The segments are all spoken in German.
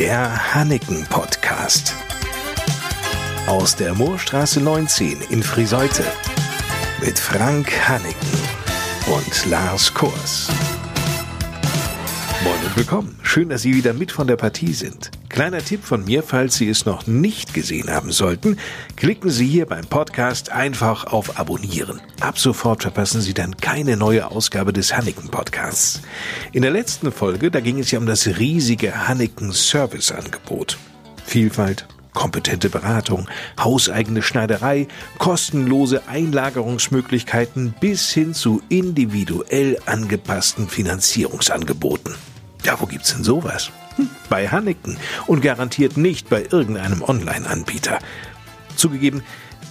Der Hanneken Podcast. Aus der Moorstraße 19 in Friseute. Mit Frank Hanneken und Lars Kors. Moin und willkommen. Schön, dass Sie wieder mit von der Partie sind. Kleiner Tipp von mir, falls Sie es noch nicht gesehen haben sollten, klicken Sie hier beim Podcast einfach auf Abonnieren. Ab sofort verpassen Sie dann keine neue Ausgabe des Hanneken Podcasts. In der letzten Folge, da ging es ja um das riesige Hanneken Service Angebot. Vielfalt, kompetente Beratung, hauseigene Schneiderei, kostenlose Einlagerungsmöglichkeiten bis hin zu individuell angepassten Finanzierungsangeboten. Ja, wo gibt's denn sowas? Bei Hanneken und garantiert nicht bei irgendeinem Online-Anbieter. Zugegeben,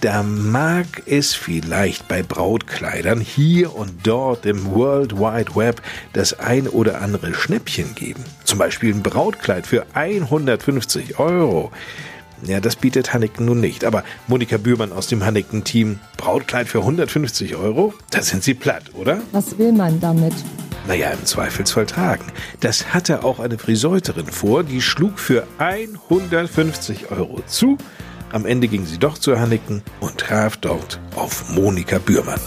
da mag es vielleicht bei Brautkleidern hier und dort im World Wide Web das ein oder andere Schnäppchen geben. Zum Beispiel ein Brautkleid für 150 Euro. Ja, das bietet Hanneken nun nicht. Aber Monika Bührmann aus dem Hanneken-Team, Brautkleid für 150 Euro? Da sind Sie platt, oder? Was will man damit? Naja, im Zweifelsfall tragen. Das hatte auch eine Friseuterin vor, die schlug für 150 Euro zu. Am Ende ging sie doch zu Hanneken und traf dort auf Monika Bührmann.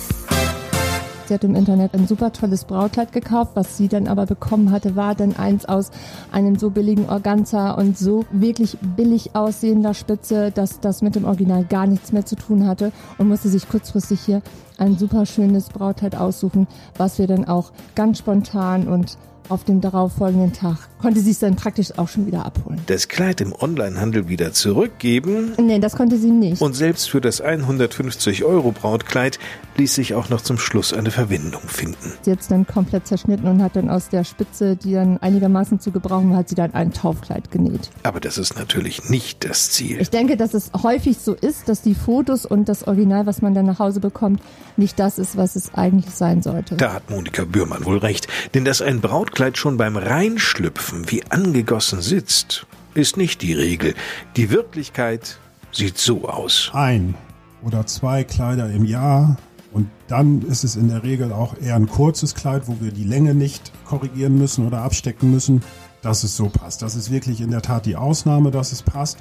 Sie hat im Internet ein super tolles Brautkleid gekauft. Was sie dann aber bekommen hatte, war dann eins aus einem so billigen Organza und so wirklich billig aussehender Spitze, dass das mit dem Original gar nichts mehr zu tun hatte und musste sich kurzfristig hier ein super schönes Brautkleid aussuchen, was wir dann auch ganz spontan und auf dem darauffolgenden Tag konnte sie es dann praktisch auch schon wieder abholen. Das Kleid im Onlinehandel wieder zurückgeben? Nee, das konnte sie nicht. Und selbst für das 150 Euro Brautkleid ließ sich auch noch zum Schluss eine Verwendung finden. Sie hat es dann komplett zerschnitten und hat dann aus der Spitze, die dann einigermaßen zu gebrauchen war, hat sie dann ein Taufkleid genäht. Aber das ist natürlich nicht das Ziel. Ich denke, dass es häufig so ist, dass die Fotos und das Original, was man dann nach Hause bekommt, nicht das ist, was es eigentlich sein sollte. Da hat Monika Bührmann wohl recht. Denn dass ein Brautkleid schon beim Reinschlüpfen wie angegossen sitzt, ist nicht die Regel. Die Wirklichkeit sieht so aus. Ein oder zwei Kleider im Jahr und dann ist es in der Regel auch eher ein kurzes Kleid, wo wir die Länge nicht korrigieren müssen oder abstecken müssen, dass es so passt. Das ist wirklich in der Tat die Ausnahme, dass es passt.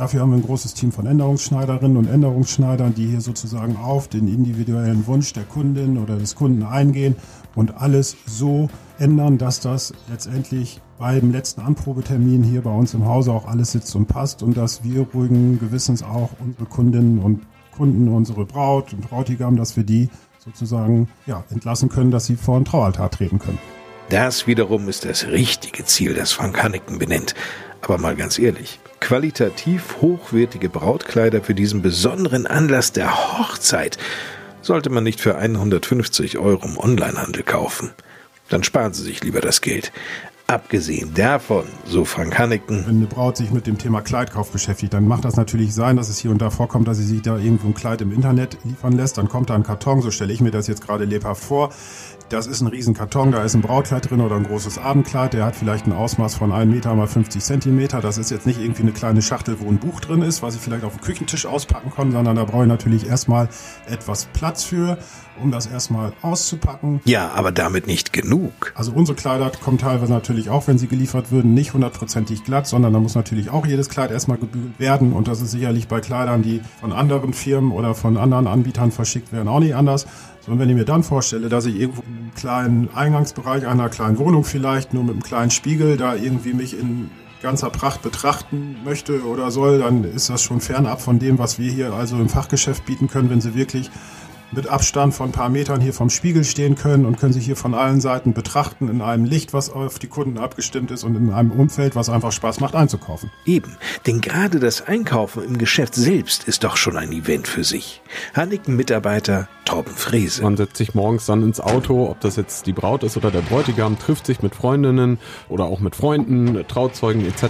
Dafür haben wir ein großes Team von Änderungsschneiderinnen und Änderungsschneidern, die hier sozusagen auf den individuellen Wunsch der Kundin oder des Kunden eingehen und alles so ändern, dass das letztendlich beim letzten Anprobetermin hier bei uns im Hause auch alles sitzt und passt und dass wir ruhigen Gewissens auch unsere Kundinnen und Kunden, unsere Braut und Brautigam, dass wir die sozusagen ja, entlassen können, dass sie vor den Traualtar treten können. Das wiederum ist das richtige Ziel, das Frank Hanneken benennt. Aber mal ganz ehrlich, qualitativ hochwertige Brautkleider für diesen besonderen Anlass der Hochzeit sollte man nicht für 150 Euro im Onlinehandel kaufen. Dann sparen Sie sich lieber das Geld. Abgesehen davon, so Frank Hanneken. Wenn eine Braut sich mit dem Thema Kleidkauf beschäftigt, dann macht das natürlich sein, dass es hier und da vorkommt, dass sie sich da irgendwo ein Kleid im Internet liefern lässt. Dann kommt da ein Karton, so stelle ich mir das jetzt gerade lebhaft vor. Das ist ein Riesenkarton, da ist ein Brautkleid drin oder ein großes Abendkleid. Der hat vielleicht ein Ausmaß von 1 Meter mal 50 Zentimeter. Das ist jetzt nicht irgendwie eine kleine Schachtel, wo ein Buch drin ist, was ich vielleicht auf dem Küchentisch auspacken kann, sondern da brauche ich natürlich erstmal etwas Platz für, um das erstmal auszupacken. Ja, aber damit nicht genug. Also unsere Kleider kommen teilweise natürlich auch, wenn sie geliefert würden, nicht hundertprozentig glatt, sondern da muss natürlich auch jedes Kleid erstmal gebügelt werden. Und das ist sicherlich bei Kleidern, die von anderen Firmen oder von anderen Anbietern verschickt werden, auch nicht anders. Und wenn ich mir dann vorstelle, dass ich irgendwo im kleinen Eingangsbereich einer kleinen Wohnung vielleicht nur mit einem kleinen Spiegel da irgendwie mich in ganzer Pracht betrachten möchte oder soll, dann ist das schon fernab von dem, was wir hier also im Fachgeschäft bieten können, wenn sie wirklich mit Abstand von ein paar Metern hier vom Spiegel stehen können und können sich hier von allen Seiten betrachten in einem Licht, was auf die Kunden abgestimmt ist und in einem Umfeld, was einfach Spaß macht einzukaufen. Eben, denn gerade das Einkaufen im Geschäft selbst ist doch schon ein Event für sich. Hanneken-Mitarbeiter Torben Frese. Man setzt sich morgens dann ins Auto, ob das jetzt die Braut ist oder der Bräutigam, trifft sich mit Freundinnen oder auch mit Freunden, Trauzeugen etc.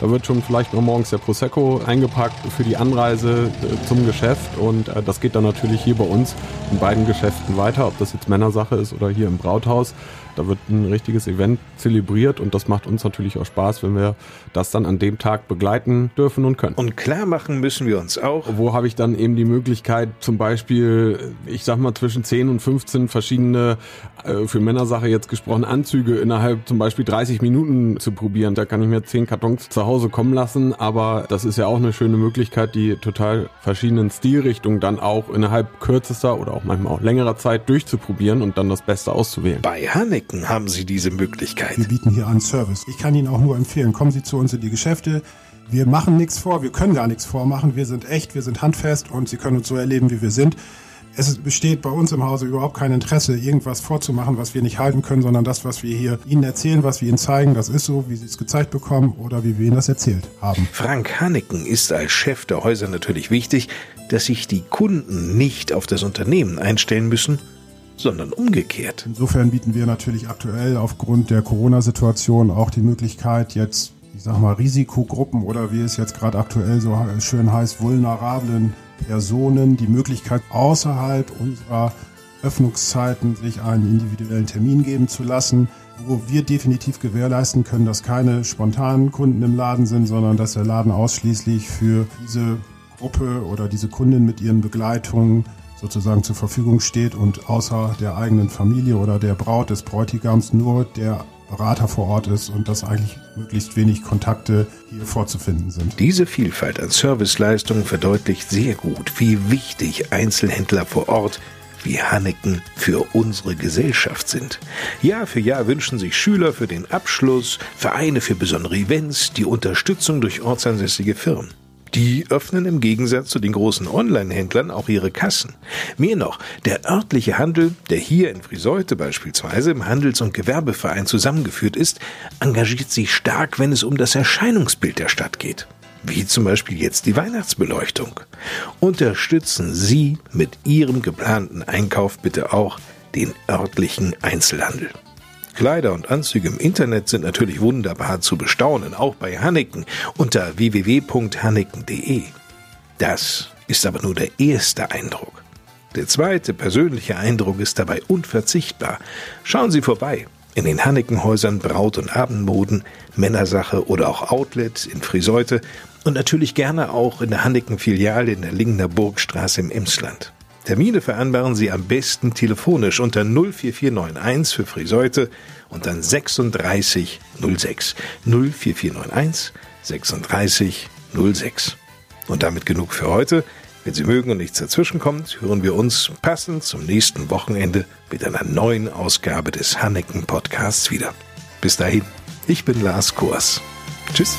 Da wird schon vielleicht noch morgens der Prosecco eingepackt für die Anreise äh, zum Geschäft und äh, das geht dann natürlich hier bei uns uns in beiden Geschäften weiter, ob das jetzt Männersache ist oder hier im Brauthaus. Da wird ein richtiges Event zelebriert und das macht uns natürlich auch Spaß, wenn wir das dann an dem Tag begleiten dürfen und können. Und klar machen müssen wir uns auch. Wo habe ich dann eben die Möglichkeit, zum Beispiel, ich sag mal, zwischen 10 und 15 verschiedene, äh, für Männersache jetzt gesprochen, Anzüge innerhalb zum Beispiel 30 Minuten zu probieren. Da kann ich mir 10 Kartons zu Hause kommen lassen, aber das ist ja auch eine schöne Möglichkeit, die total verschiedenen Stilrichtungen dann auch innerhalb kürzester oder auch manchmal auch längerer Zeit durchzuprobieren und dann das Beste auszuwählen. Bei Hanneken haben Sie diese Möglichkeit. Wir bieten hier einen Service. Ich kann Ihnen auch nur empfehlen, kommen Sie zu uns in die Geschäfte. Wir machen nichts vor, wir können gar nichts vormachen. Wir sind echt, wir sind handfest und Sie können uns so erleben, wie wir sind. Es besteht bei uns im Hause überhaupt kein Interesse, irgendwas vorzumachen, was wir nicht halten können, sondern das, was wir hier Ihnen erzählen, was wir Ihnen zeigen, das ist so, wie Sie es gezeigt bekommen oder wie wir Ihnen das erzählt haben. Frank Hanneken ist als Chef der Häuser natürlich wichtig, dass sich die Kunden nicht auf das Unternehmen einstellen müssen, sondern umgekehrt. Insofern bieten wir natürlich aktuell aufgrund der Corona-Situation auch die Möglichkeit, jetzt, ich sag mal, Risikogruppen oder wie es jetzt gerade aktuell so schön heißt, vulnerablen Personen die Möglichkeit, außerhalb unserer Öffnungszeiten sich einen individuellen Termin geben zu lassen, wo wir definitiv gewährleisten können, dass keine spontanen Kunden im Laden sind, sondern dass der Laden ausschließlich für diese Gruppe oder diese Kundin mit ihren Begleitungen sozusagen zur Verfügung steht und außer der eigenen Familie oder der Braut des Bräutigams nur der Berater vor Ort ist und dass eigentlich möglichst wenig Kontakte hier vorzufinden sind. Diese Vielfalt an Serviceleistungen verdeutlicht sehr gut, wie wichtig Einzelhändler vor Ort wie Hanneken für unsere Gesellschaft sind. Jahr für Jahr wünschen sich Schüler für den Abschluss, Vereine für besondere Events, die Unterstützung durch ortsansässige Firmen. Die öffnen im Gegensatz zu den großen Online-Händlern auch ihre Kassen. Mehr noch, der örtliche Handel, der hier in Friseute beispielsweise im Handels- und Gewerbeverein zusammengeführt ist, engagiert sich stark, wenn es um das Erscheinungsbild der Stadt geht. Wie zum Beispiel jetzt die Weihnachtsbeleuchtung. Unterstützen Sie mit Ihrem geplanten Einkauf bitte auch den örtlichen Einzelhandel. Kleider und Anzüge im Internet sind natürlich wunderbar zu bestaunen, auch bei Hanneken unter www.hanneken.de. Das ist aber nur der erste Eindruck. Der zweite persönliche Eindruck ist dabei unverzichtbar. Schauen Sie vorbei in den Hannekenhäusern Braut- und Abendmoden, Männersache oder auch Outlet in Friseute und natürlich gerne auch in der Hanneken-Filiale in der Lingener Burgstraße im Emsland. Termine vereinbaren Sie am besten telefonisch unter 04491 für Friseute und dann 3606. 04491 3606. Und damit genug für heute. Wenn Sie mögen und nichts dazwischenkommt, hören wir uns passend zum nächsten Wochenende mit einer neuen Ausgabe des Hanneken Podcasts wieder. Bis dahin, ich bin Lars Kors. Tschüss.